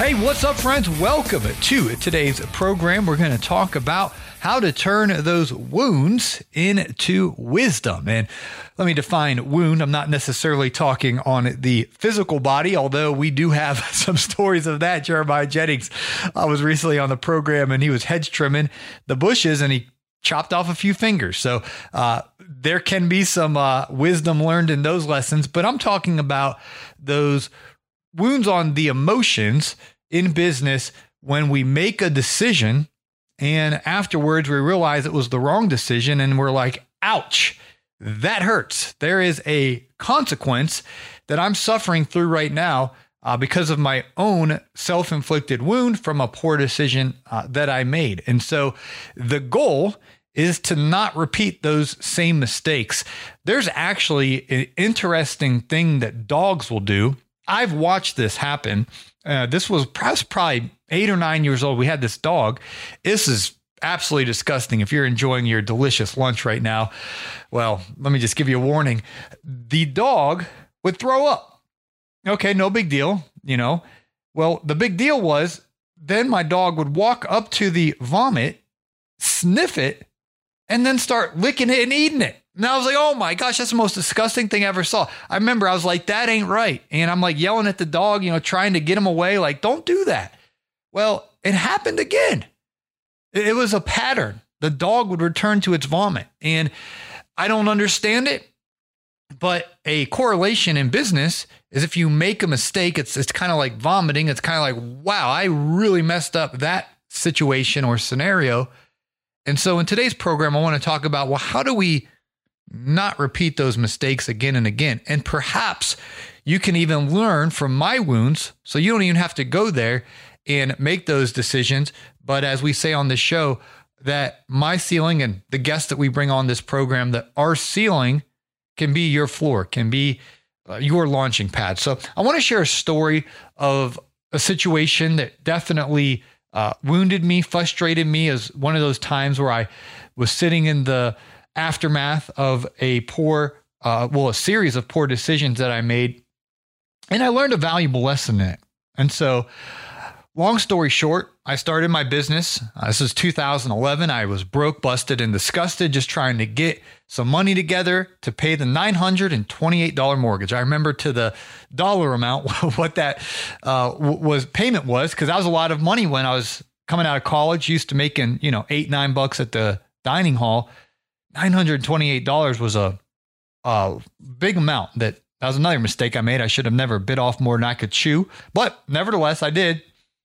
Hey, what's up, friends? Welcome to today's program. We're going to talk about how to turn those wounds into wisdom. And let me define wound. I'm not necessarily talking on the physical body, although we do have some stories of that. Jeremiah Jennings I was recently on the program and he was hedge trimming the bushes and he chopped off a few fingers. So uh, there can be some uh, wisdom learned in those lessons, but I'm talking about those wounds on the emotions in business when we make a decision and afterwards we realize it was the wrong decision and we're like, ouch, that hurts. There is a consequence that I'm suffering through right now uh, because of my own self inflicted wound from a poor decision uh, that I made. And so the goal is to not repeat those same mistakes. There's actually an interesting thing that dogs will do I've watched this happen. Uh, this was probably eight or nine years old. We had this dog. This is absolutely disgusting. If you're enjoying your delicious lunch right now, well, let me just give you a warning. The dog would throw up. Okay, no big deal, you know. Well, the big deal was then my dog would walk up to the vomit, sniff it, and then start licking it and eating it. And I was like, oh my gosh, that's the most disgusting thing I ever saw. I remember I was like, that ain't right. And I'm like yelling at the dog, you know, trying to get him away, like, don't do that. Well, it happened again. It was a pattern. The dog would return to its vomit. And I don't understand it. But a correlation in business is if you make a mistake, it's it's kind of like vomiting. It's kind of like, wow, I really messed up that situation or scenario. And so in today's program, I want to talk about well, how do we not repeat those mistakes again and again. And perhaps you can even learn from my wounds so you don't even have to go there and make those decisions. But as we say on this show, that my ceiling and the guests that we bring on this program, that our ceiling can be your floor, can be uh, your launching pad. So I want to share a story of a situation that definitely uh, wounded me, frustrated me as one of those times where I was sitting in the aftermath of a poor, uh, well, a series of poor decisions that I made. And I learned a valuable lesson in it. And so, long story short, I started my business. Uh, this is 2011. I was broke, busted, and disgusted, just trying to get some money together to pay the $928 mortgage. I remember to the dollar amount what that uh, was payment was because that was a lot of money when I was coming out of college. Used to making you know eight nine bucks at the dining hall. $928 was a, a big amount that that was another mistake I made. I should have never bit off more than I could chew, but nevertheless, I did.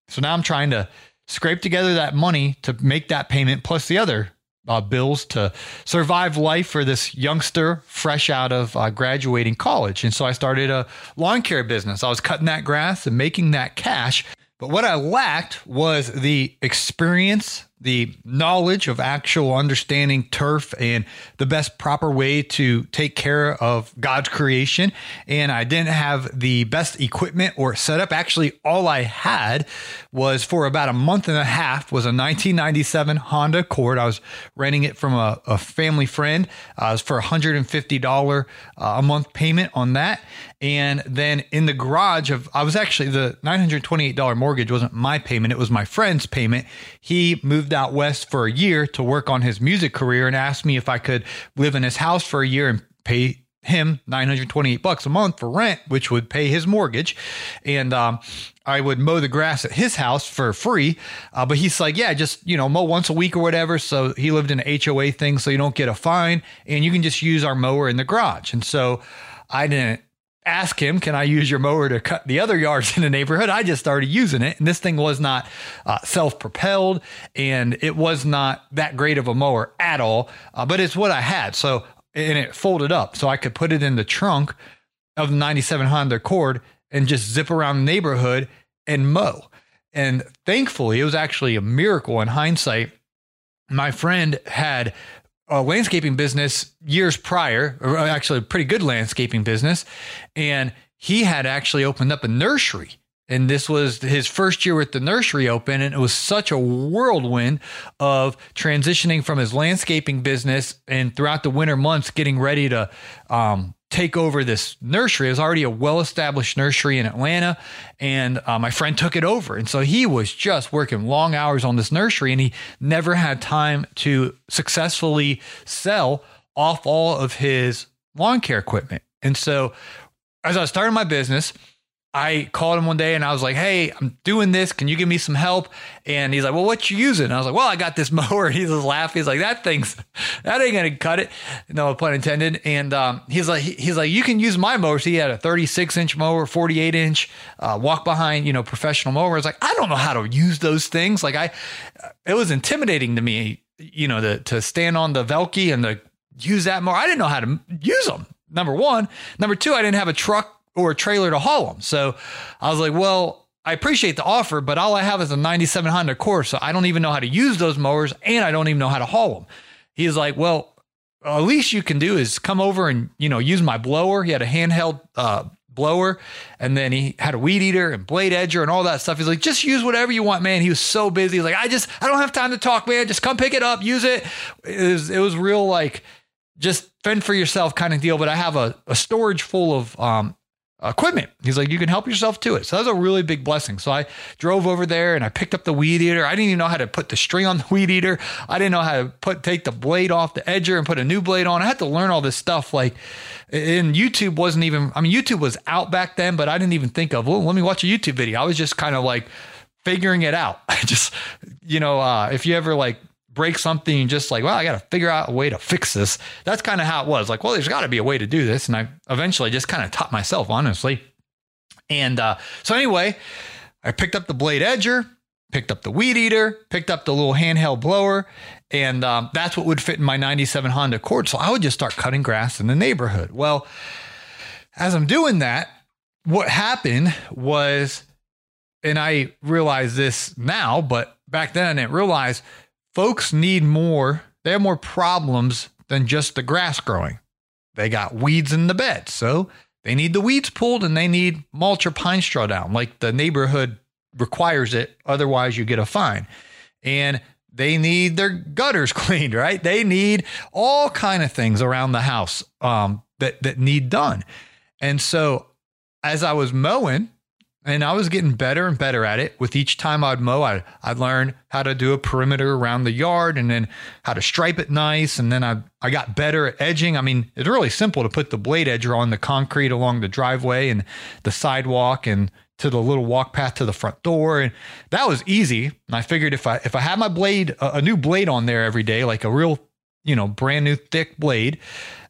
So now I'm trying to scrape together that money to make that payment plus the other uh, bills to survive life for this youngster fresh out of uh, graduating college. And so I started a lawn care business. I was cutting that grass and making that cash. But what I lacked was the experience the knowledge of actual understanding turf and the best proper way to take care of God's creation. And I didn't have the best equipment or setup. Actually, all I had was for about a month and a half was a 1997 Honda Accord. I was renting it from a, a family friend. Uh, it was for $150 uh, a month payment on that. And then in the garage of, I was actually the $928 mortgage wasn't my payment. It was my friend's payment. He moved out west for a year to work on his music career and asked me if I could live in his house for a year and pay him 928 bucks a month for rent, which would pay his mortgage. And um, I would mow the grass at his house for free. Uh, but he's like, yeah, just, you know, mow once a week or whatever. So he lived in an HOA thing. So you don't get a fine and you can just use our mower in the garage. And so I didn't ask him, can I use your mower to cut the other yards in the neighborhood? I just started using it. And this thing was not uh, self propelled and it was not that great of a mower at all, uh, but it's what I had. So and it folded up so I could put it in the trunk of the 97 Honda Accord and just zip around the neighborhood and mow. And thankfully, it was actually a miracle in hindsight. My friend had a landscaping business years prior, or actually a pretty good landscaping business, and he had actually opened up a nursery and this was his first year with the nursery open. And it was such a whirlwind of transitioning from his landscaping business and throughout the winter months, getting ready to um, take over this nursery. It was already a well established nursery in Atlanta. And uh, my friend took it over. And so he was just working long hours on this nursery and he never had time to successfully sell off all of his lawn care equipment. And so as I starting my business, I called him one day and I was like, "Hey, I'm doing this. Can you give me some help?" And he's like, "Well, what you using?" And I was like, "Well, I got this mower." He's just laughing. He's like, "That thing's that ain't gonna cut it." No pun intended. And um, he's like, he's like, "You can use my mower." So he had a 36 inch mower, 48 inch, uh, walk behind, you know, professional mower. I was like, I don't know how to use those things. Like I, it was intimidating to me, you know, to to stand on the Velke and to use that mower. I didn't know how to use them. Number one. Number two, I didn't have a truck or a trailer to haul them. So I was like, well, I appreciate the offer, but all I have is a 97 Honda Accord. So I don't even know how to use those mowers and I don't even know how to haul them. He's like, well, at least you can do is come over and, you know, use my blower. He had a handheld uh, blower and then he had a weed eater and blade edger and all that stuff. He's like, just use whatever you want, man. He was so busy. He's like, I just, I don't have time to talk, man. Just come pick it up, use it. It was, it was real like, just fend for yourself kind of deal. But I have a, a storage full of um, equipment. He's like, you can help yourself to it. So that was a really big blessing. So I drove over there and I picked up the weed eater. I didn't even know how to put the string on the weed eater. I didn't know how to put take the blade off the edger and put a new blade on. I had to learn all this stuff. Like, and YouTube wasn't even. I mean, YouTube was out back then, but I didn't even think of. Well, let me watch a YouTube video. I was just kind of like figuring it out. I just, you know, uh, if you ever like break something and just like, well, I got to figure out a way to fix this. That's kind of how it was. Like, well, there's got to be a way to do this. And I eventually just kind of taught myself, honestly. And uh, so, anyway, I picked up the blade edger, picked up the weed eater, picked up the little handheld blower, and um, that's what would fit in my 97 Honda Accord. So I would just start cutting grass in the neighborhood. Well, as I'm doing that, what happened was, and I realize this now, but back then I didn't realize folks need more, they have more problems than just the grass growing. They got weeds in the bed. So they need the weeds pulled and they need mulch or pine straw down, like the neighborhood requires it. Otherwise, you get a fine. And they need their gutters cleaned, right? They need all kind of things around the house um, that that need done. And so, as I was mowing, and I was getting better and better at it. With each time I'd mow, I, I'd learn how to do a perimeter around the yard and then how to stripe it nice. And then I, I got better at edging. I mean, it's really simple to put the blade edger on the concrete along the driveway and the sidewalk and to the little walk path to the front door. And that was easy. And I figured if I if I had my blade, a, a new blade on there every day, like a real, you know, brand new thick blade,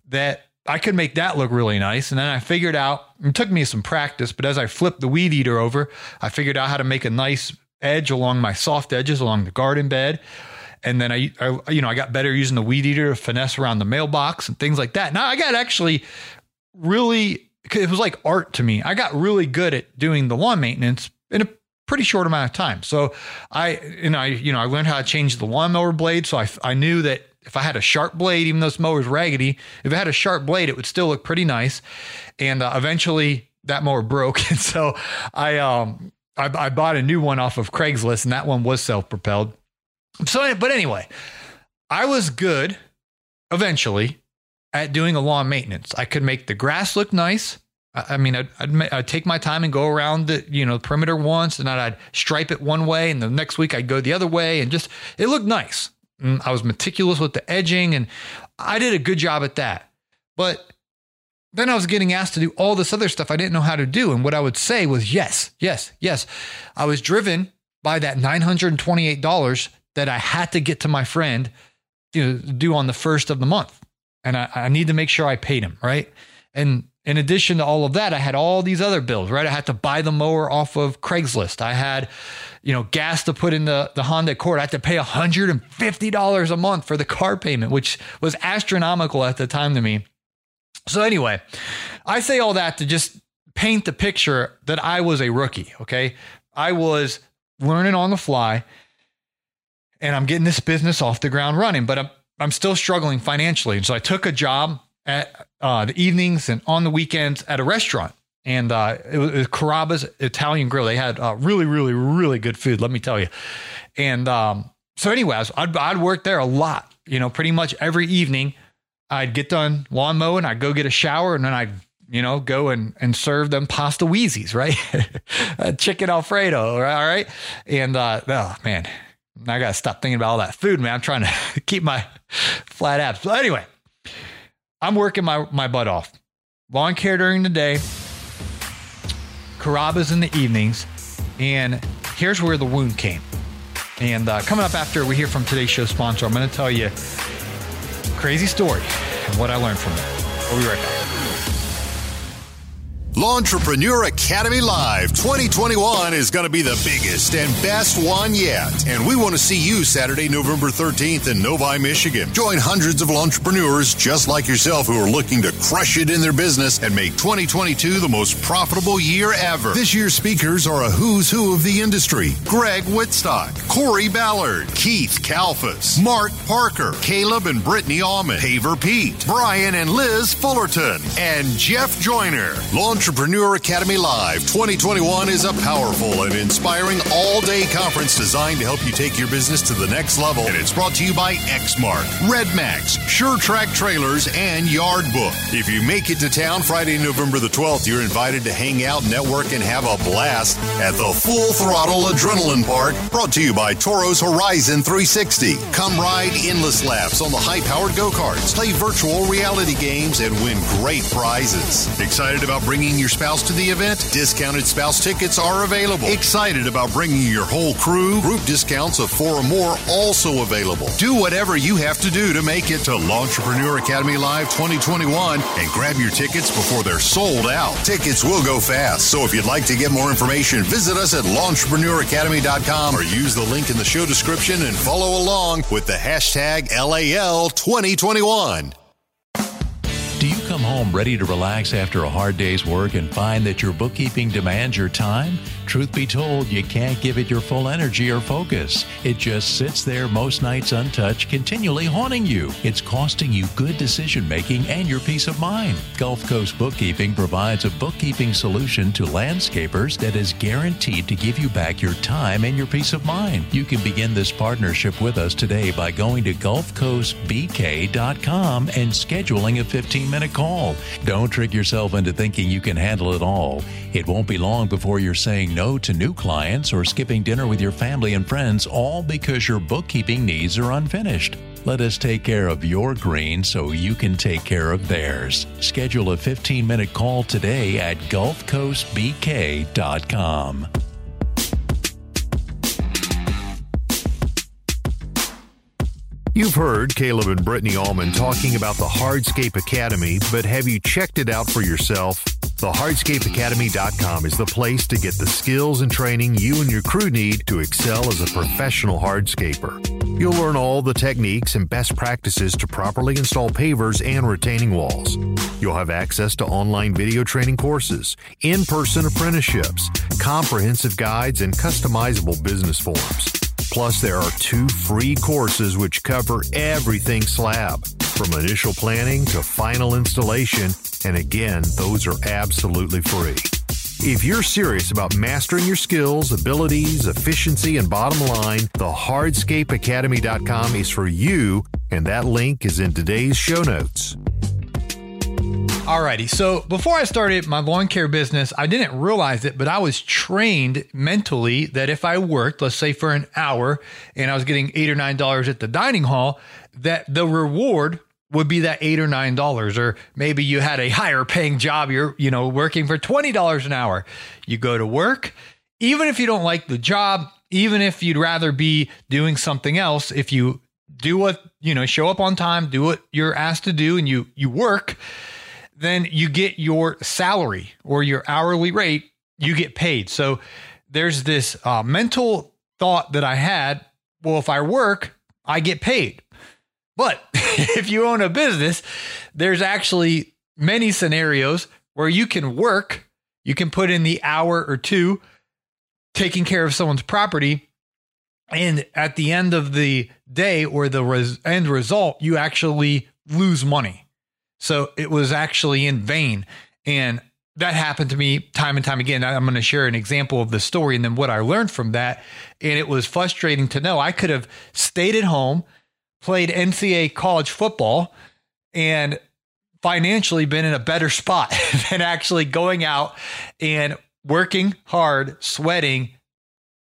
that I could make that look really nice. And then I figured out, it took me some practice, but as I flipped the weed eater over, I figured out how to make a nice edge along my soft edges along the garden bed. And then I, I you know, I got better using the weed eater to finesse around the mailbox and things like that. Now I got actually really, it was like art to me. I got really good at doing the lawn maintenance in a pretty short amount of time. So I, and I, you know, I learned how to change the lawnmower blade. So I, I knew that if I had a sharp blade, even though this mower's raggedy, if it had a sharp blade, it would still look pretty nice. And uh, eventually that mower broke. And so I, um, I, I bought a new one off of Craigslist and that one was self propelled. So, but anyway, I was good eventually at doing a lawn maintenance. I could make the grass look nice. I mean, I'd, I'd, I'd, take my time and go around the, you know, perimeter once and then I'd stripe it one way and the next week I'd go the other way and just, it looked nice. Mm, I was meticulous with the edging and I did a good job at that. But then I was getting asked to do all this other stuff I didn't know how to do. And what I would say was yes, yes, yes. I was driven by that $928 that I had to get to my friend to do on the first of the month. And I, I need to make sure I paid him, right? And in addition to all of that, I had all these other bills, right? I had to buy the mower off of Craigslist. I had, you know, gas to put in the, the Honda Accord. I had to pay $150 a month for the car payment, which was astronomical at the time to me. So, anyway, I say all that to just paint the picture that I was a rookie, okay? I was learning on the fly and I'm getting this business off the ground running, but I'm, I'm still struggling financially. And so I took a job at uh, the evenings and on the weekends at a restaurant. And uh, it, was, it was Carrabba's Italian Grill. They had uh, really, really, really good food, let me tell you. And um, so, anyways, I'd, I'd work there a lot, you know, pretty much every evening. I'd get done lawn mowing, I'd go get a shower, and then I'd you know, go and, and serve them pasta Weesies, right? chicken Alfredo, right? all right? And, uh, oh man, I got to stop thinking about all that food, man. I'm trying to keep my flat abs. But anyway, I'm working my, my butt off. Lawn care during the day, Carrabba's in the evenings. And here's where the wound came. And uh, coming up after we hear from today's show sponsor, I'm going to tell you crazy story and what I learned from it. We'll be right back. Lawntrepreneur Academy Live 2021 is going to be the biggest and best one yet. And we want to see you Saturday, November 13th in Novi, Michigan. Join hundreds of entrepreneurs just like yourself who are looking to crush it in their business and make 2022 the most profitable year ever. This year's speakers are a who's who of the industry Greg Witstock, Corey Ballard, Keith Kalfas, Mark Parker, Caleb and Brittany Almond, Haver Pete, Brian and Liz Fullerton, and Jeff Joyner. Launch Entrepreneur Academy Live 2021 is a powerful and inspiring all day conference designed to help you take your business to the next level. And it's brought to you by Exmark, Redmax, Sure-Trac Trailers, and Yard Book. If you make it to town Friday, November the 12th, you're invited to hang out, network, and have a blast at the Full Throttle Adrenaline Park, brought to you by Toro's Horizon 360. Come ride endless laps on the high powered go karts, play virtual reality games, and win great prizes. Excited about bringing your spouse to the event? Discounted spouse tickets are available. Excited about bringing your whole crew? Group discounts of four or more also available. Do whatever you have to do to make it to Lawntrepreneur Academy Live 2021 and grab your tickets before they're sold out. Tickets will go fast, so if you'd like to get more information, visit us at lawntrepreneur.academy.com or use the link in the show description and follow along with the hashtag LAL 2021. Home ready to relax after a hard day's work and find that your bookkeeping demands your time? Truth be told, you can't give it your full energy or focus. It just sits there most nights untouched, continually haunting you. It's costing you good decision making and your peace of mind. Gulf Coast Bookkeeping provides a bookkeeping solution to landscapers that is guaranteed to give you back your time and your peace of mind. You can begin this partnership with us today by going to GulfCoastBK.com and scheduling a 15 minute call. Don't trick yourself into thinking you can handle it all. It won't be long before you're saying no to new clients or skipping dinner with your family and friends, all because your bookkeeping needs are unfinished. Let us take care of your green so you can take care of theirs. Schedule a 15 minute call today at GulfCoastBK.com. You've heard Caleb and Brittany Allman talking about the Hardscape Academy, but have you checked it out for yourself? The hardscapeacademy.com is the place to get the skills and training you and your crew need to excel as a professional hardscaper. You'll learn all the techniques and best practices to properly install pavers and retaining walls. You'll have access to online video training courses, in person apprenticeships, comprehensive guides, and customizable business forms. Plus, there are two free courses which cover everything slab, from initial planning to final installation. And again, those are absolutely free. If you're serious about mastering your skills, abilities, efficiency, and bottom line, the hardscapeacademy.com is for you, and that link is in today's show notes. Alrighty. So before I started my lawn care business, I didn't realize it, but I was trained mentally that if I worked, let's say for an hour, and I was getting eight or nine dollars at the dining hall, that the reward would be that eight or nine dollars, or maybe you had a higher paying job. You're, you know, working for twenty dollars an hour. You go to work, even if you don't like the job, even if you'd rather be doing something else, if you do what you know, show up on time, do what you're asked to do, and you you work, then you get your salary or your hourly rate. You get paid. So there's this uh, mental thought that I had. Well, if I work, I get paid. But if you own a business, there's actually many scenarios where you can work, you can put in the hour or two taking care of someone's property. And at the end of the day or the res- end result, you actually lose money. So it was actually in vain. And that happened to me time and time again. I'm going to share an example of the story and then what I learned from that. And it was frustrating to know I could have stayed at home, played NCAA college football, and financially been in a better spot than actually going out and working hard, sweating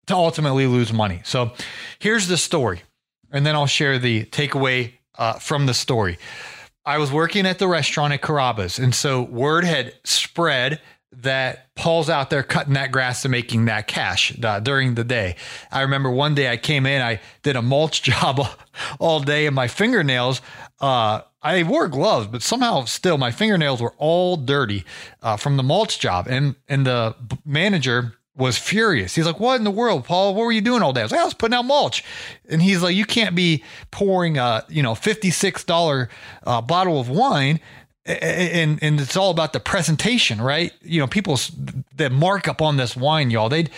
to ultimately lose money. So here's the story. And then I'll share the takeaway uh, from the story. I was working at the restaurant at Carrabba's. And so word had spread that Paul's out there cutting that grass and making that cash uh, during the day. I remember one day I came in, I did a mulch job all day, and my fingernails, uh, I wore gloves, but somehow still my fingernails were all dirty uh, from the mulch job. And and the manager was furious. He's like, "What in the world, Paul? What were you doing all day?" I was like, "I was putting out mulch," and he's like, "You can't be pouring a you know fifty six dollar uh, bottle of wine." And and it's all about the presentation, right? You know, people that mark up on this wine, y'all, they'd,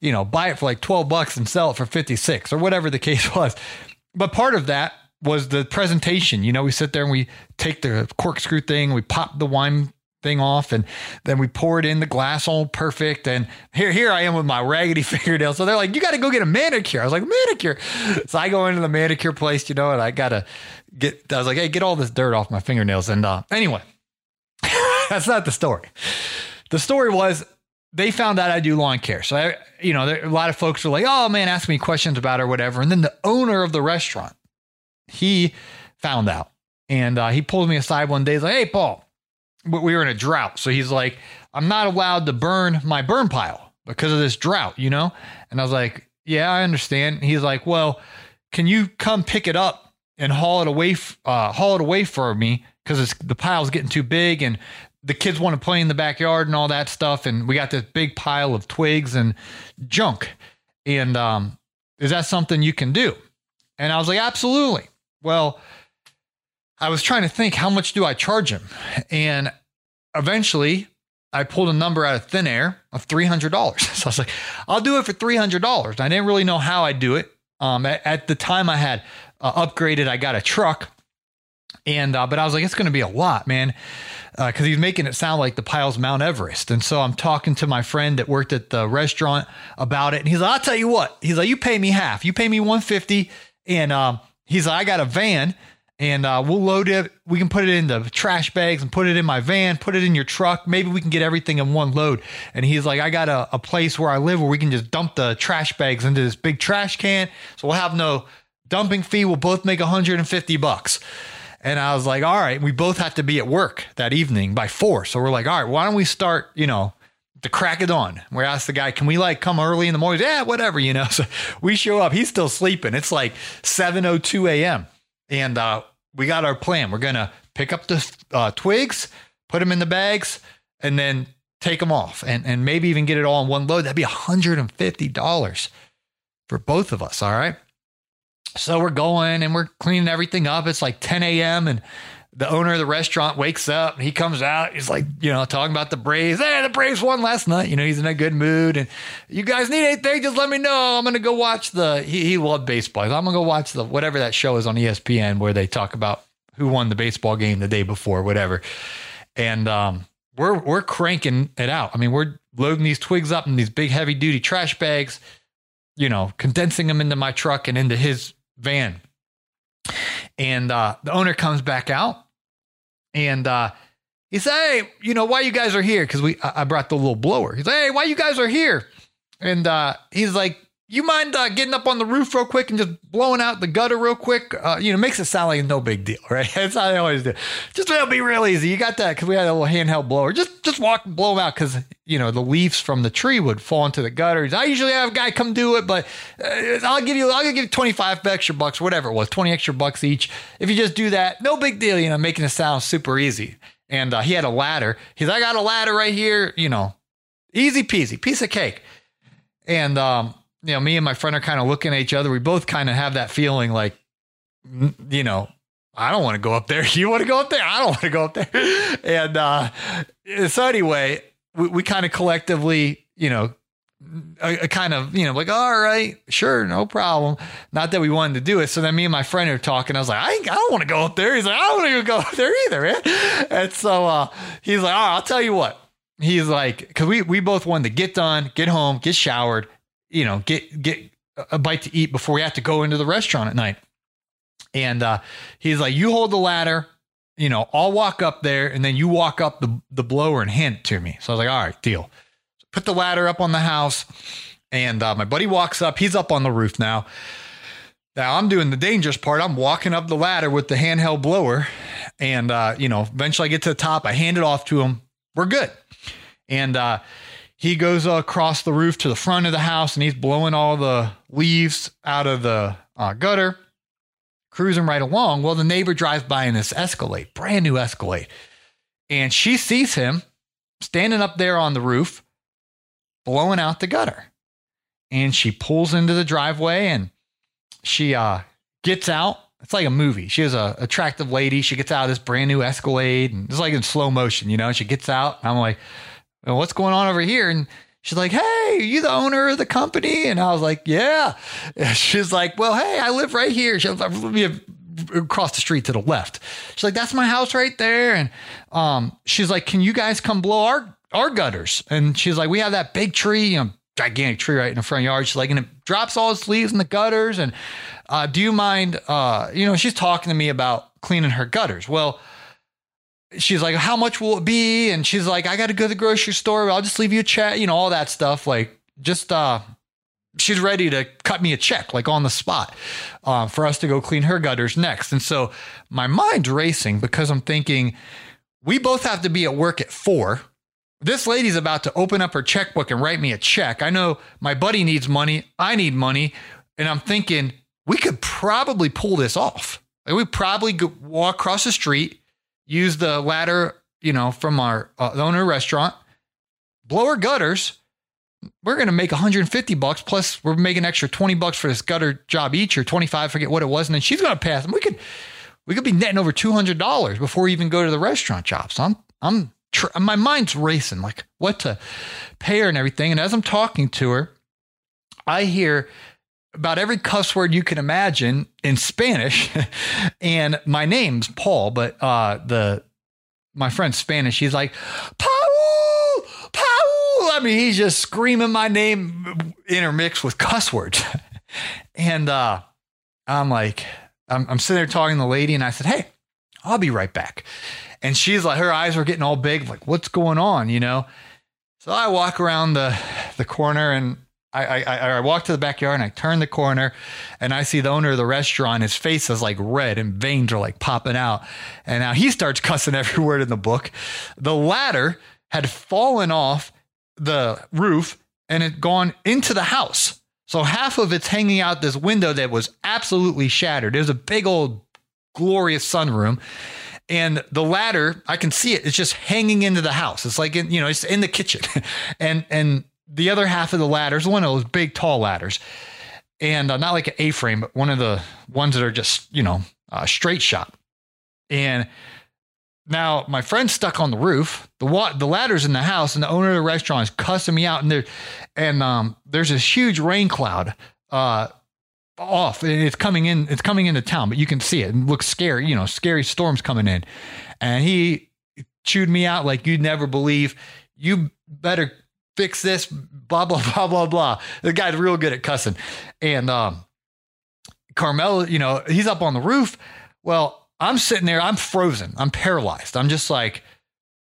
you know, buy it for like twelve bucks and sell it for fifty six or whatever the case was. But part of that was the presentation. You know, we sit there and we take the corkscrew thing, we pop the wine thing off and then we pour it in the glass all perfect and here here I am with my raggedy fingernails. So they're like you got to go get a manicure. I was like manicure? So I go into the manicure place you know and I got to get I was like hey get all this dirt off my fingernails and uh anyway that's not the story. The story was they found out I do lawn care. So I you know there, a lot of folks were like oh man ask me questions about it or whatever. And then the owner of the restaurant he found out and uh, he pulled me aside one day he's like hey Paul we were in a drought. So he's like, I'm not allowed to burn my burn pile because of this drought, you know? And I was like, yeah, I understand. He's like, well, can you come pick it up and haul it away, uh, haul it away for me? Cause it's the pile's getting too big and the kids want to play in the backyard and all that stuff. And we got this big pile of twigs and junk. And, um, is that something you can do? And I was like, absolutely. Well, I was trying to think how much do I charge him? And eventually I pulled a number out of thin air of $300. So I was like, I'll do it for $300. I didn't really know how I'd do it. Um, at, at, the time I had uh, upgraded, I got a truck. And, uh, but I was like, it's going to be a lot, man. Uh, cause he's making it sound like the pile's Mount Everest. And so I'm talking to my friend that worked at the restaurant about it. And he's like, I'll tell you what, he's like, you pay me half, you pay me 150. And, um, he's like, I got a van and uh, we'll load it. We can put it in the trash bags and put it in my van, put it in your truck. Maybe we can get everything in one load. And he's like, I got a, a place where I live where we can just dump the trash bags into this big trash can. So we'll have no dumping fee. We'll both make 150 bucks. And I was like, all right, we both have to be at work that evening by four. So we're like, all right, why don't we start, you know, the crack of dawn. We asked the guy, can we like come early in the morning? Yeah, whatever, you know. So we show up. He's still sleeping. It's like 7.02 a.m. And uh, we got our plan. We're going to pick up the uh, twigs, put them in the bags, and then take them off and, and maybe even get it all in one load. That'd be $150 for both of us. All right. So we're going and we're cleaning everything up. It's like 10 a.m. and the owner of the restaurant wakes up and he comes out. He's like, you know, talking about the Braves. Hey, the Braves won last night. You know, he's in a good mood. And you guys need anything? Just let me know. I'm going to go watch the, he, he loved baseball. I'm going to go watch the, whatever that show is on ESPN where they talk about who won the baseball game the day before, whatever. And, um, we're, we're cranking it out. I mean, we're loading these twigs up in these big heavy duty trash bags, you know, condensing them into my truck and into his van. And uh, the owner comes back out and uh, he said, Hey, you know, why you guys are here? Because we I brought the little blower. He's like, Hey, why you guys are here? And uh, he's like, you mind uh, getting up on the roof real quick and just blowing out the gutter real quick? Uh, you know, makes it sound like no big deal, right? That's how I always do. Just it'll be real easy. You got that because we had a little handheld blower. Just just walk, and blow them out because you know the leaves from the tree would fall into the gutters. I usually have a guy come do it, but uh, I'll give you I'll give you twenty five extra bucks, whatever it was, twenty extra bucks each. If you just do that, no big deal. You know, making it sound super easy. And uh, he had a ladder. He's I got a ladder right here. You know, easy peasy, piece of cake. And um, you know, me and my friend are kind of looking at each other. We both kind of have that feeling like, you know, I don't want to go up there. You want to go up there? I don't want to go up there. And uh, so anyway, we, we kind of collectively, you know, a, a, kind of, you know, like, all right, sure, no problem. Not that we wanted to do it. So then me and my friend are talking. I was like, I, I don't want to go up there. He's like, I don't want to go up there either, man. And so uh, he's like, all right, I'll tell you what. He's like, because we, we both wanted to get done, get home, get showered, you know, get get a bite to eat before we have to go into the restaurant at night. And uh, he's like, "You hold the ladder, you know, I'll walk up there, and then you walk up the the blower and hand it to me." So I was like, "All right, deal." So put the ladder up on the house, and uh, my buddy walks up. He's up on the roof now. Now I'm doing the dangerous part. I'm walking up the ladder with the handheld blower, and uh, you know, eventually I get to the top. I hand it off to him. We're good, and uh, he goes across the roof to the front of the house and he's blowing all the leaves out of the uh, gutter, cruising right along. Well, the neighbor drives by in this Escalade, brand new Escalade, and she sees him standing up there on the roof, blowing out the gutter. And she pulls into the driveway and she uh, gets out. It's like a movie. She is a attractive lady. She gets out of this brand new Escalade and it's like in slow motion, you know. She gets out. I'm like, what's going on over here? And she's like, hey, are you the owner of the company? And I was like, yeah. And she's like, well, hey, I live right here. Be across the street to the left. She's like, that's my house right there. And um, she's like, can you guys come blow our our gutters? And she's like, we have that big tree, you know, gigantic tree right in the front yard. She's like, and it drops all its leaves in the gutters. And uh, do you mind? Uh, you know, she's talking to me about cleaning her gutters. Well, she's like, how much will it be? And she's like, I got to go to the grocery store. I'll just leave you a check, you know, all that stuff. Like, just, uh, she's ready to cut me a check, like on the spot, uh, for us to go clean her gutters next. And so my mind's racing because I'm thinking, we both have to be at work at four. This lady's about to open up her checkbook and write me a check. I know my buddy needs money. I need money. And I'm thinking, we could probably pull this off. Like we probably walk across the street, use the ladder, you know, from our uh, owner restaurant, blow our gutters. We're going to make 150 bucks plus we're making extra 20 bucks for this gutter job each or 25, forget what it was. And then she's going to pass them. We could, we could be netting over $200 before we even go to the restaurant job. So I'm, I'm, tr- my mind's racing like what to pay her and everything. And as I'm talking to her, I hear about every cuss word you can imagine in Spanish. and my name's Paul, but uh, the my friend's Spanish. He's like, Paul, Paul. I mean, he's just screaming my name intermixed with cuss words. and uh, I'm like, I'm, I'm sitting there talking to the lady, and I said, Hey, I'll be right back. And she's like, her eyes were getting all big, like, what's going on, you know? So I walk around the the corner and I, I, I walk to the backyard and I turn the corner and I see the owner of the restaurant. His face is like red and veins are like popping out. And now he starts cussing every word in the book. The ladder had fallen off the roof and it gone into the house. So half of it's hanging out this window that was absolutely shattered. There's a big old glorious sunroom. And the ladder, I can see it. It's just hanging into the house. It's like in, you know, it's in the kitchen. and and the other half of the ladders, one of those big tall ladders, and uh, not like an A-frame, but one of the ones that are just you know uh, straight shot. And now my friend's stuck on the roof. The wa- the ladder's in the house, and the owner of the restaurant is cussing me out. And there, and um, there's this huge rain cloud uh, off. And it's coming in. It's coming into town, but you can see it. It looks scary. You know, scary storms coming in. And he chewed me out like you'd never believe. You better fix this, blah, blah, blah, blah, blah. The guy's real good at cussing. And um, Carmel, you know, he's up on the roof. Well, I'm sitting there, I'm frozen, I'm paralyzed. I'm just like,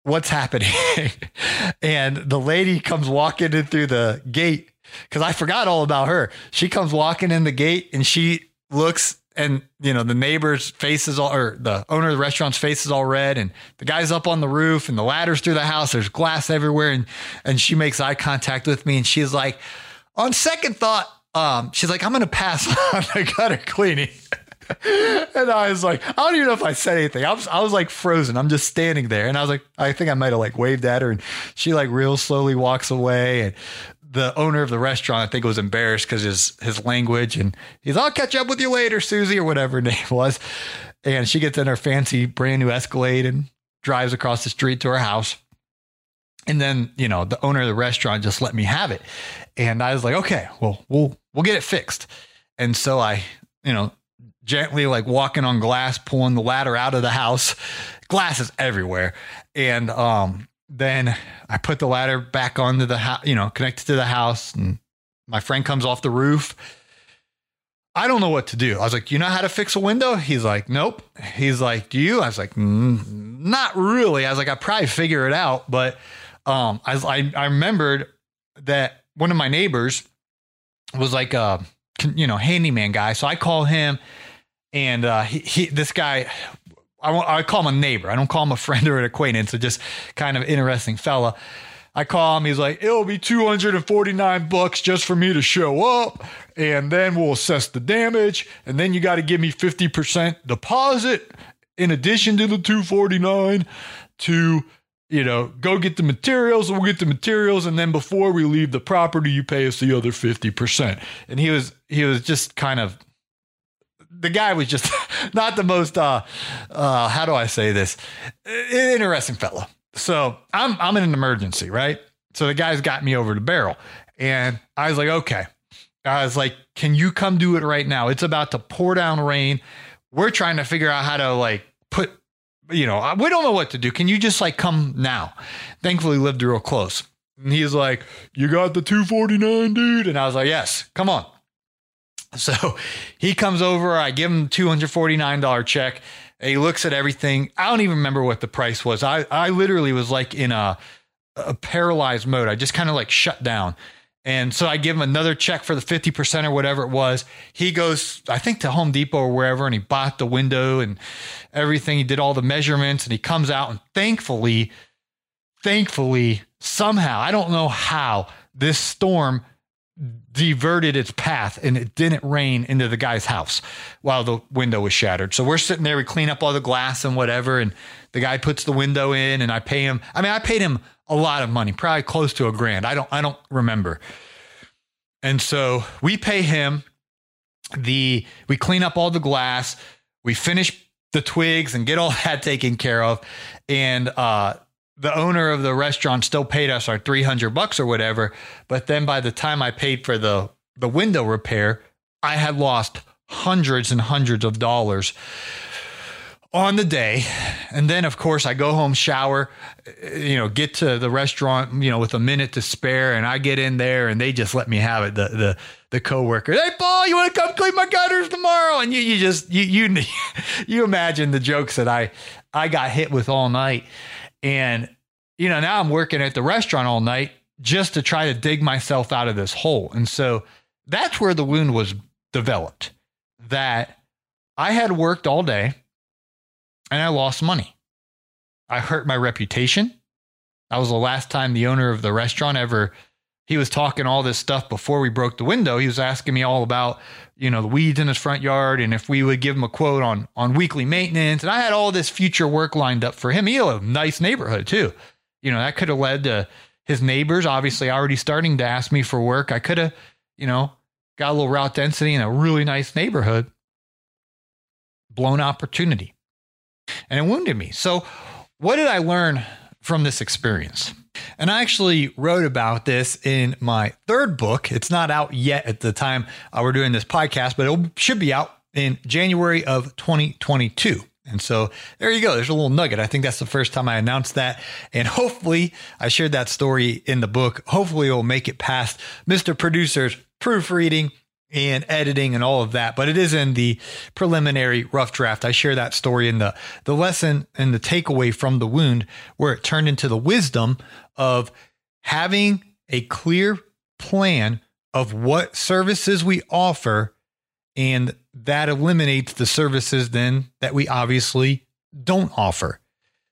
what's happening? and the lady comes walking in through the gate because I forgot all about her. She comes walking in the gate and she looks and you know the neighbor's face is all or the owner of the restaurant's face is all red and the guy's up on the roof and the ladders through the house there's glass everywhere and and she makes eye contact with me and she's like on second thought um she's like i'm gonna pass on the gutter cleaning and I was like, I don't even know if I said anything. I was, I was like frozen. I'm just standing there. And I was like, I think I might have like waved at her. And she like real slowly walks away. And the owner of the restaurant, I think, was embarrassed because his his language, and he's, "I'll catch up with you later, Susie," or whatever her name was. And she gets in her fancy brand new Escalade and drives across the street to her house. And then, you know, the owner of the restaurant just let me have it, and I was like, "Okay, well, we'll we'll get it fixed." And so I, you know, gently like walking on glass, pulling the ladder out of the house, glasses everywhere, and um, then I put the ladder back onto the house, you know, connected to the house, and my friend comes off the roof. I don't know what to do. I was like, you know how to fix a window? He's like, nope. He's like, do you? I was like, mm, not really. I was like, I probably figure it out, but um, I, I I remembered that one of my neighbors was like a you know handyman guy, so I call him, and uh, he, he this guy I, I call him a neighbor. I don't call him a friend or an acquaintance. So just kind of interesting fella. I call him. He's like, it'll be 249 bucks just for me to show up. And then we'll assess the damage. And then you got to give me 50% deposit in addition to the 249 to, you know, go get the materials. We'll get the materials. And then before we leave the property, you pay us the other 50%. And he was, he was just kind of the guy was just not the most uh uh how do I say this interesting fellow. So I'm I'm in an emergency, right? So the guy's got me over the barrel, and I was like, okay. I was like, can you come do it right now? It's about to pour down rain. We're trying to figure out how to like put, you know, we don't know what to do. Can you just like come now? Thankfully, lived real close. And he's like, you got the 249, dude? And I was like, yes, come on. So he comes over, I give him $249 check. He looks at everything. I don't even remember what the price was. I, I literally was like in a, a paralyzed mode. I just kind of like shut down. And so I give him another check for the 50% or whatever it was. He goes, I think to Home Depot or wherever, and he bought the window and everything. He did all the measurements and he comes out and thankfully, thankfully, somehow, I don't know how this storm diverted its path and it didn't rain into the guy's house while the window was shattered. So we're sitting there, we clean up all the glass and whatever, and the guy puts the window in and I pay him. I mean, I paid him a lot of money, probably close to a grand. I don't I don't remember. And so we pay him the we clean up all the glass, we finish the twigs and get all that taken care of. And uh the owner of the restaurant still paid us our 300 bucks or whatever but then by the time i paid for the the window repair i had lost hundreds and hundreds of dollars on the day. And then of course i go home shower eh, you know get to the restaurant you know with a minute to spare and i get in there and they just let me have it the the the coworker hey paul you want to come clean my gutters tomorrow? And you you just you you you imagine the jokes that i i got hit with all night and, you know, now I'm working at the restaurant all night just to try to dig myself out of this hole. And so that's where the wound was developed that I had worked all day and I lost money. I hurt my reputation. That was the last time the owner of the restaurant ever he was talking all this stuff before we broke the window. He was asking me all about, you know, the weeds in his front yard and if we would give him a quote on on weekly maintenance. And I had all this future work lined up for him. He had a nice neighborhood too. You know, that could have led to his neighbors obviously already starting to ask me for work. I could have, you know, got a little route density in a really nice neighborhood. Blown opportunity. And it wounded me. So, what did I learn from this experience? And I actually wrote about this in my third book. It's not out yet at the time uh, we're doing this podcast, but it should be out in January of 2022. And so there you go. There's a little nugget. I think that's the first time I announced that. And hopefully I shared that story in the book. Hopefully it will make it past Mr. Producer's proofreading and editing and all of that. But it is in the preliminary rough draft. I share that story in the the lesson and the takeaway from the wound, where it turned into the wisdom of having a clear plan of what services we offer. And that eliminates the services then that we obviously don't offer.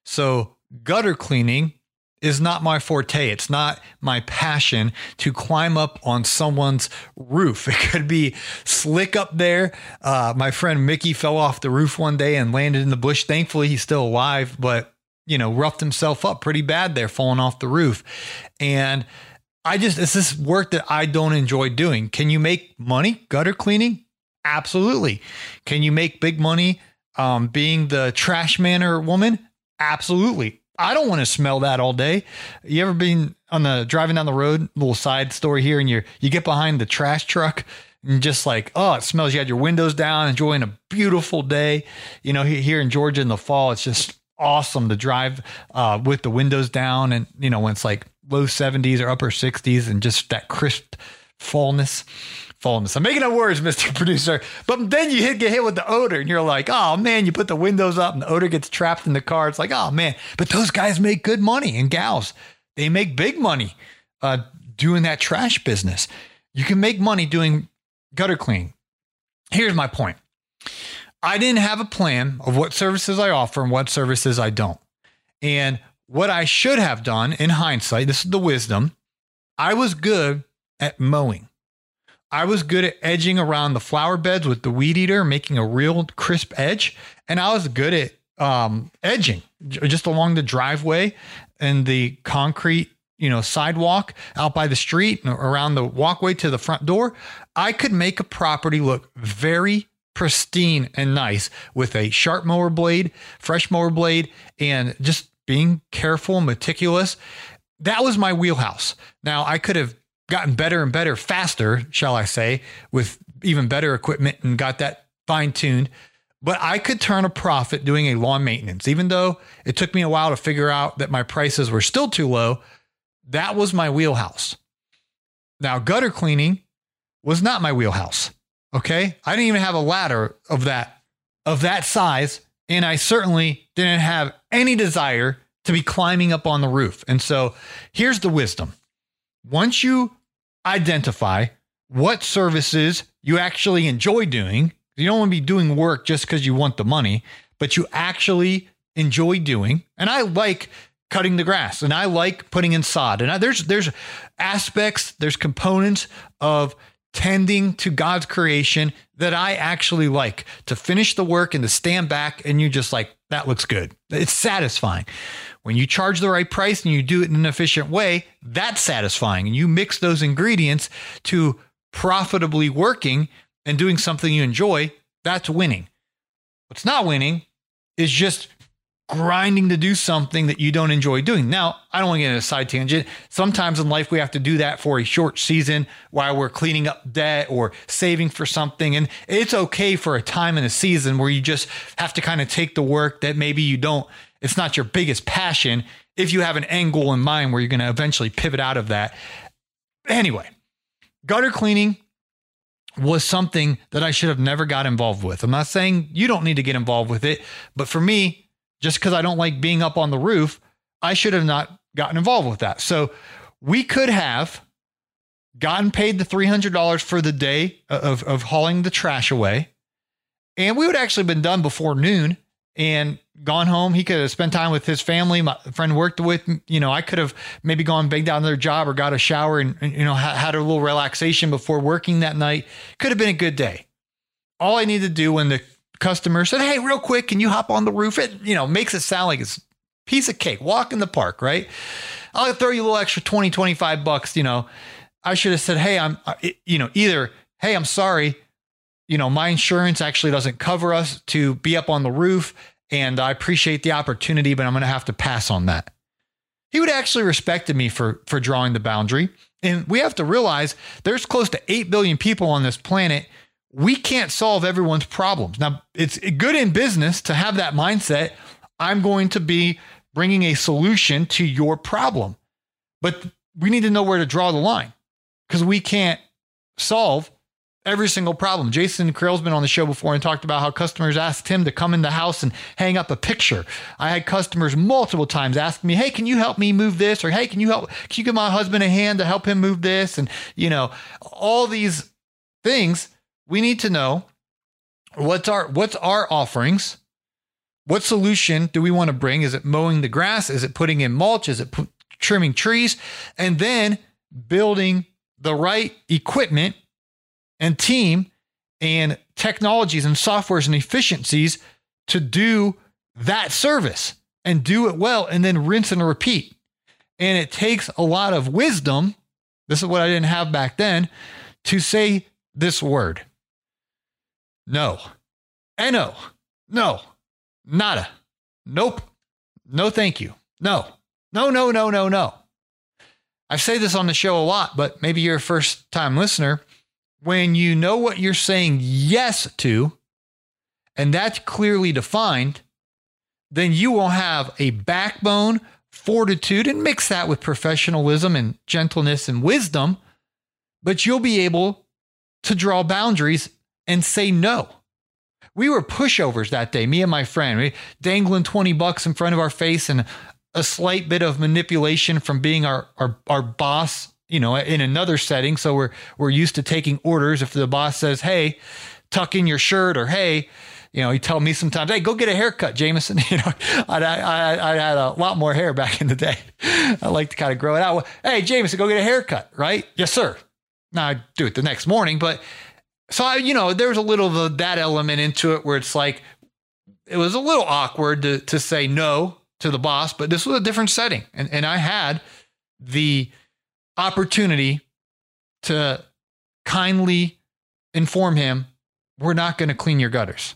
So, gutter cleaning is not my forte. It's not my passion to climb up on someone's roof. It could be slick up there. Uh, my friend Mickey fell off the roof one day and landed in the bush. Thankfully, he's still alive, but you know, roughed himself up pretty bad there, falling off the roof. And I just, it's this work that I don't enjoy doing. Can you make money gutter cleaning? Absolutely. Can you make big money um, being the trash man or woman? Absolutely. I don't want to smell that all day. You ever been on the driving down the road, little side story here, and you you get behind the trash truck and just like, oh, it smells. You had your windows down, enjoying a beautiful day. You know, here in Georgia in the fall, it's just awesome to drive uh, with the windows down, and you know when it's like low 70s or upper 60s, and just that crisp fallness fallness. I'm making up words, Mr. Producer. But then you hit, get hit with the odor and you're like, oh man, you put the windows up and the odor gets trapped in the car. It's like, oh man. But those guys make good money and gals. They make big money uh, doing that trash business. You can make money doing gutter cleaning. Here's my point. I didn't have a plan of what services I offer and what services I don't. And what I should have done in hindsight, this is the wisdom, I was good at mowing. I was good at edging around the flower beds with the weed eater, making a real crisp edge. And I was good at um, edging just along the driveway and the concrete, you know, sidewalk out by the street and around the walkway to the front door. I could make a property look very pristine and nice with a sharp mower blade, fresh mower blade, and just being careful meticulous. That was my wheelhouse. Now, I could have gotten better and better faster, shall I say, with even better equipment and got that fine tuned. But I could turn a profit doing a lawn maintenance, even though it took me a while to figure out that my prices were still too low. That was my wheelhouse. Now, gutter cleaning was not my wheelhouse. Okay. I didn't even have a ladder of that, of that size. And I certainly didn't have any desire to be climbing up on the roof. And so here's the wisdom. Once you identify what services you actually enjoy doing. You don't want to be doing work just because you want the money, but you actually enjoy doing. And I like cutting the grass and I like putting in sod. And I, there's there's aspects, there's components of tending to God's creation that I actually like to finish the work and to stand back and you just like that looks good. It's satisfying. When you charge the right price and you do it in an efficient way, that's satisfying. And you mix those ingredients to profitably working and doing something you enjoy, that's winning. What's not winning is just grinding to do something that you don't enjoy doing. Now, I don't want to get in a side tangent. Sometimes in life, we have to do that for a short season while we're cleaning up debt or saving for something. And it's okay for a time in a season where you just have to kind of take the work that maybe you don't it's not your biggest passion if you have an end goal in mind where you're going to eventually pivot out of that. Anyway, gutter cleaning was something that I should have never got involved with. I'm not saying you don't need to get involved with it, but for me, just because I don't like being up on the roof, I should have not gotten involved with that. So we could have gotten paid the $300 for the day of, of hauling the trash away. And we would actually have been done before noon and gone home. He could have spent time with his family. My friend worked with, you know, I could have maybe gone begged out their job or got a shower and, and you know, ha- had a little relaxation before working that night. Could have been a good day. All I needed to do when the customer said, Hey, real quick, can you hop on the roof? It, you know, makes it sound like it's piece of cake, walk in the park, right? I'll throw you a little extra 20, 25 bucks, you know. I should have said, Hey, I'm, you know, either, Hey, I'm sorry you know, my insurance actually doesn't cover us to be up on the roof. And I appreciate the opportunity, but I'm going to have to pass on that. He would actually respected me for, for drawing the boundary. And we have to realize there's close to 8 billion people on this planet. We can't solve everyone's problems. Now, it's good in business to have that mindset. I'm going to be bringing a solution to your problem. But we need to know where to draw the line because we can't solve every single problem. Jason Creel's been on the show before and talked about how customers asked him to come in the house and hang up a picture. I had customers multiple times ask me, "Hey, can you help me move this?" or "Hey, can you help? Can you give my husband a hand to help him move this?" And you know, all these things we need to know what's our what's our offerings. What solution do we want to bring? Is it mowing the grass? Is it putting in mulch? Is it p- trimming trees? And then building the right equipment and team and technologies and softwares and efficiencies to do that service and do it well and then rinse and repeat. And it takes a lot of wisdom. This is what I didn't have back then to say this word no. no, No. Nada. Nope. No, thank you. No. No, no, no, no, no. I say this on the show a lot, but maybe you're a first time listener when you know what you're saying yes to, and that's clearly defined, then you will have a backbone, fortitude, and mix that with professionalism and gentleness and wisdom, but you'll be able to draw boundaries and say no. We were pushovers that day, me and my friend, we dangling 20 bucks in front of our face and a slight bit of manipulation from being our, our, our boss you know, in another setting. So we're we're used to taking orders. If the boss says, "Hey, tuck in your shirt," or "Hey," you know, he tell me sometimes, "Hey, go get a haircut, Jamison." You know, I, I, I had a lot more hair back in the day. I like to kind of grow it out. Hey, Jamison, go get a haircut, right? Yes, sir. Now I do it the next morning, but so I, you know, there's a little of that element into it where it's like it was a little awkward to to say no to the boss, but this was a different setting, and and I had the opportunity to kindly inform him, we're not going to clean your gutters.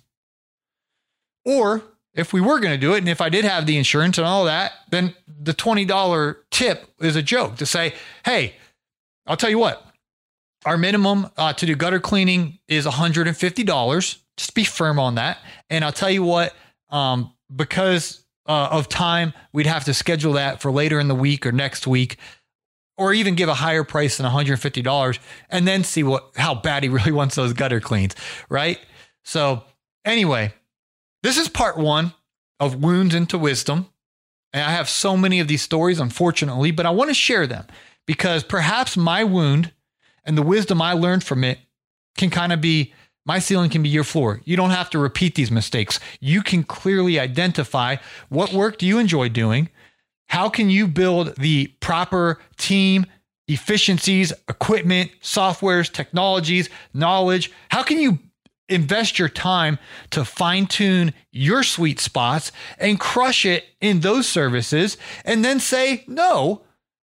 Or if we were going to do it, and if I did have the insurance and all that, then the $20 tip is a joke to say, hey, I'll tell you what, our minimum uh, to do gutter cleaning is $150. Just be firm on that. And I'll tell you what, um, because uh, of time, we'd have to schedule that for later in the week or next week or even give a higher price than $150 and then see what how bad he really wants those gutter cleans, right? So, anyway, this is part 1 of wounds into wisdom. And I have so many of these stories unfortunately, but I want to share them because perhaps my wound and the wisdom I learned from it can kind of be my ceiling can be your floor. You don't have to repeat these mistakes. You can clearly identify what work do you enjoy doing how can you build the proper team, efficiencies, equipment, softwares, technologies, knowledge? How can you invest your time to fine tune your sweet spots and crush it in those services and then say no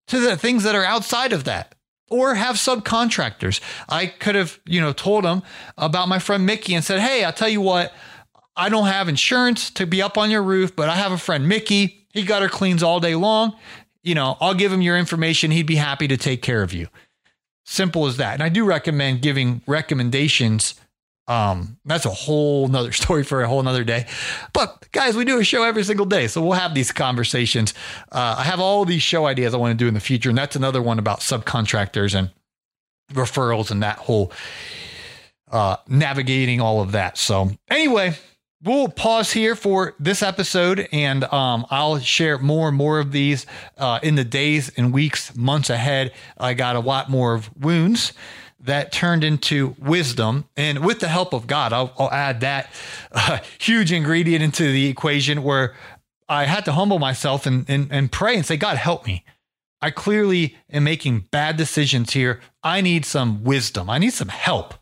to the things that are outside of that? or have subcontractors. I could have, you know, told them about my friend Mickey and said, "Hey, I'll tell you what, I don't have insurance to be up on your roof, but I have a friend Mickey. He gutter cleans all day long. You know, I'll give him your information. He'd be happy to take care of you. Simple as that. And I do recommend giving recommendations. Um, that's a whole nother story for a whole nother day. But guys, we do a show every single day. So we'll have these conversations. Uh, I have all these show ideas I want to do in the future. And that's another one about subcontractors and referrals and that whole uh, navigating all of that. So anyway, we'll pause here for this episode and um, I'll share more and more of these uh, in the days and weeks, months ahead. I got a lot more of wounds that turned into wisdom. And with the help of God, I'll, I'll add that uh, huge ingredient into the equation where I had to humble myself and, and, and pray and say, God, help me. I clearly am making bad decisions here. I need some wisdom. I need some help.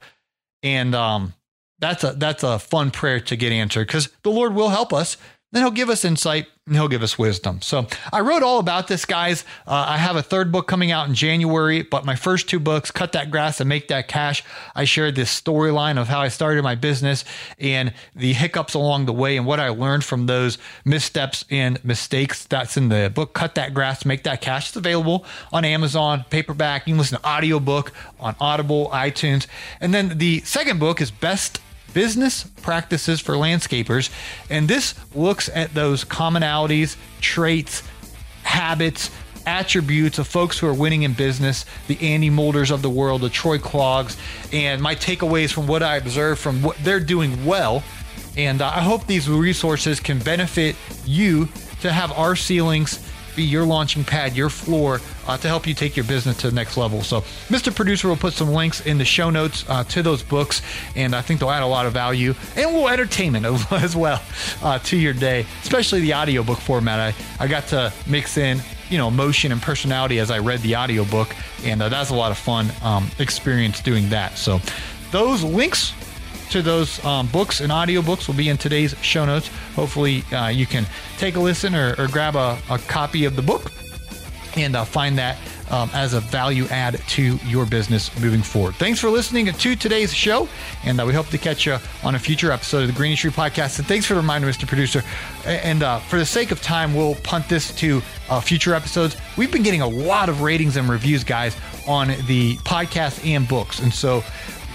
And um, that's a that's a fun prayer to get answered because the Lord will help us. Then He'll give us insight and He'll give us wisdom. So I wrote all about this, guys. Uh, I have a third book coming out in January, but my first two books, Cut That Grass and Make That Cash, I shared this storyline of how I started my business and the hiccups along the way and what I learned from those missteps and mistakes. That's in the book, Cut That Grass, Make That Cash. It's available on Amazon, paperback. You can listen to audiobook on Audible, iTunes. And then the second book is Best business practices for landscapers. And this looks at those commonalities, traits, habits, attributes of folks who are winning in business, the Andy Molders of the world, the Troy Cloggs, and my takeaways from what I observed from what they're doing well. And uh, I hope these resources can benefit you to have our ceilings be your launching pad, your floor uh, to help you take your business to the next level. So, Mr. Producer will put some links in the show notes uh, to those books, and I think they'll add a lot of value and will entertainment as well uh, to your day, especially the audiobook format. I, I got to mix in you know motion and personality as I read the audiobook, and uh, that's a lot of fun um, experience doing that. So, those links to those um, books and audiobooks will be in today's show notes. Hopefully, uh, you can take a listen or, or grab a, a, copy of the book and uh, find that um, as a value add to your business moving forward. Thanks for listening to today's show, and uh, we hope to catch you on a future episode of the Green Industry Podcast. And thanks for the reminder, Mr. Producer. And uh, for the sake of time, we'll punt this to uh, future episodes. We've been getting a lot of ratings and reviews, guys, on the podcast and books, and so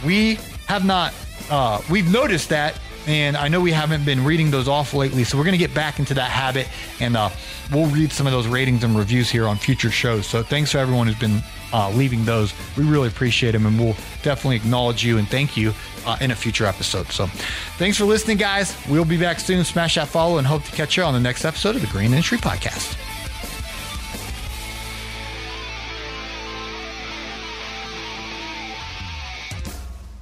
we have not uh, we've noticed that, and I know we haven't been reading those off lately, so we're going to get back into that habit, and uh, we'll read some of those ratings and reviews here on future shows. So thanks to everyone who's been uh, leaving those. We really appreciate them, and we'll definitely acknowledge you and thank you uh, in a future episode. So thanks for listening, guys. We'll be back soon. Smash that follow, and hope to catch you on the next episode of the Green Industry Podcast.